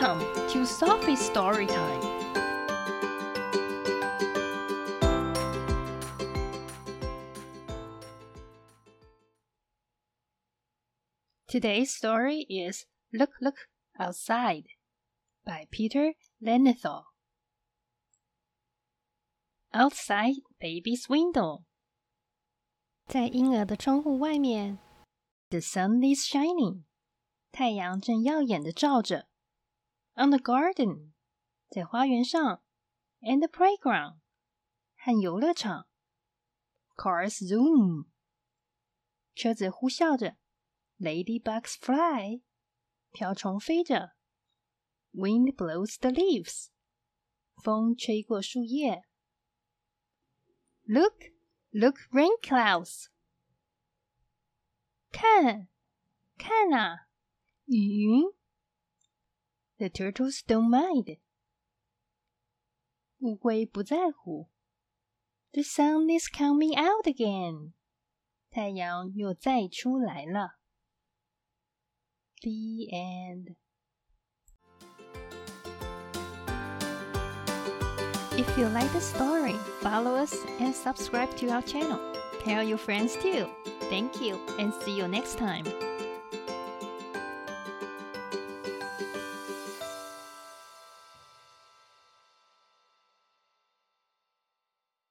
Welcome to Sophie's Story Time. Today's story is Look, Look Outside by Peter Linenthal. Outside baby's window. 在婴儿的窗户外面。The sun is shining. 太阳正耀眼的照着。On the garden，在花园上；and the playground，和游乐场。Cars zoom，车子呼啸着；ladybugs fly，瓢虫飞着；wind blows the leaves，风吹过树叶。Look, look, rain clouds，看，看啊！雨云。 The turtles don't mind. 乌龟不在乎。The sun is coming out again. 太阳又再出来了。The end. If you like the story, follow us and subscribe to our channel. Tell your friends too. Thank you and see you next time.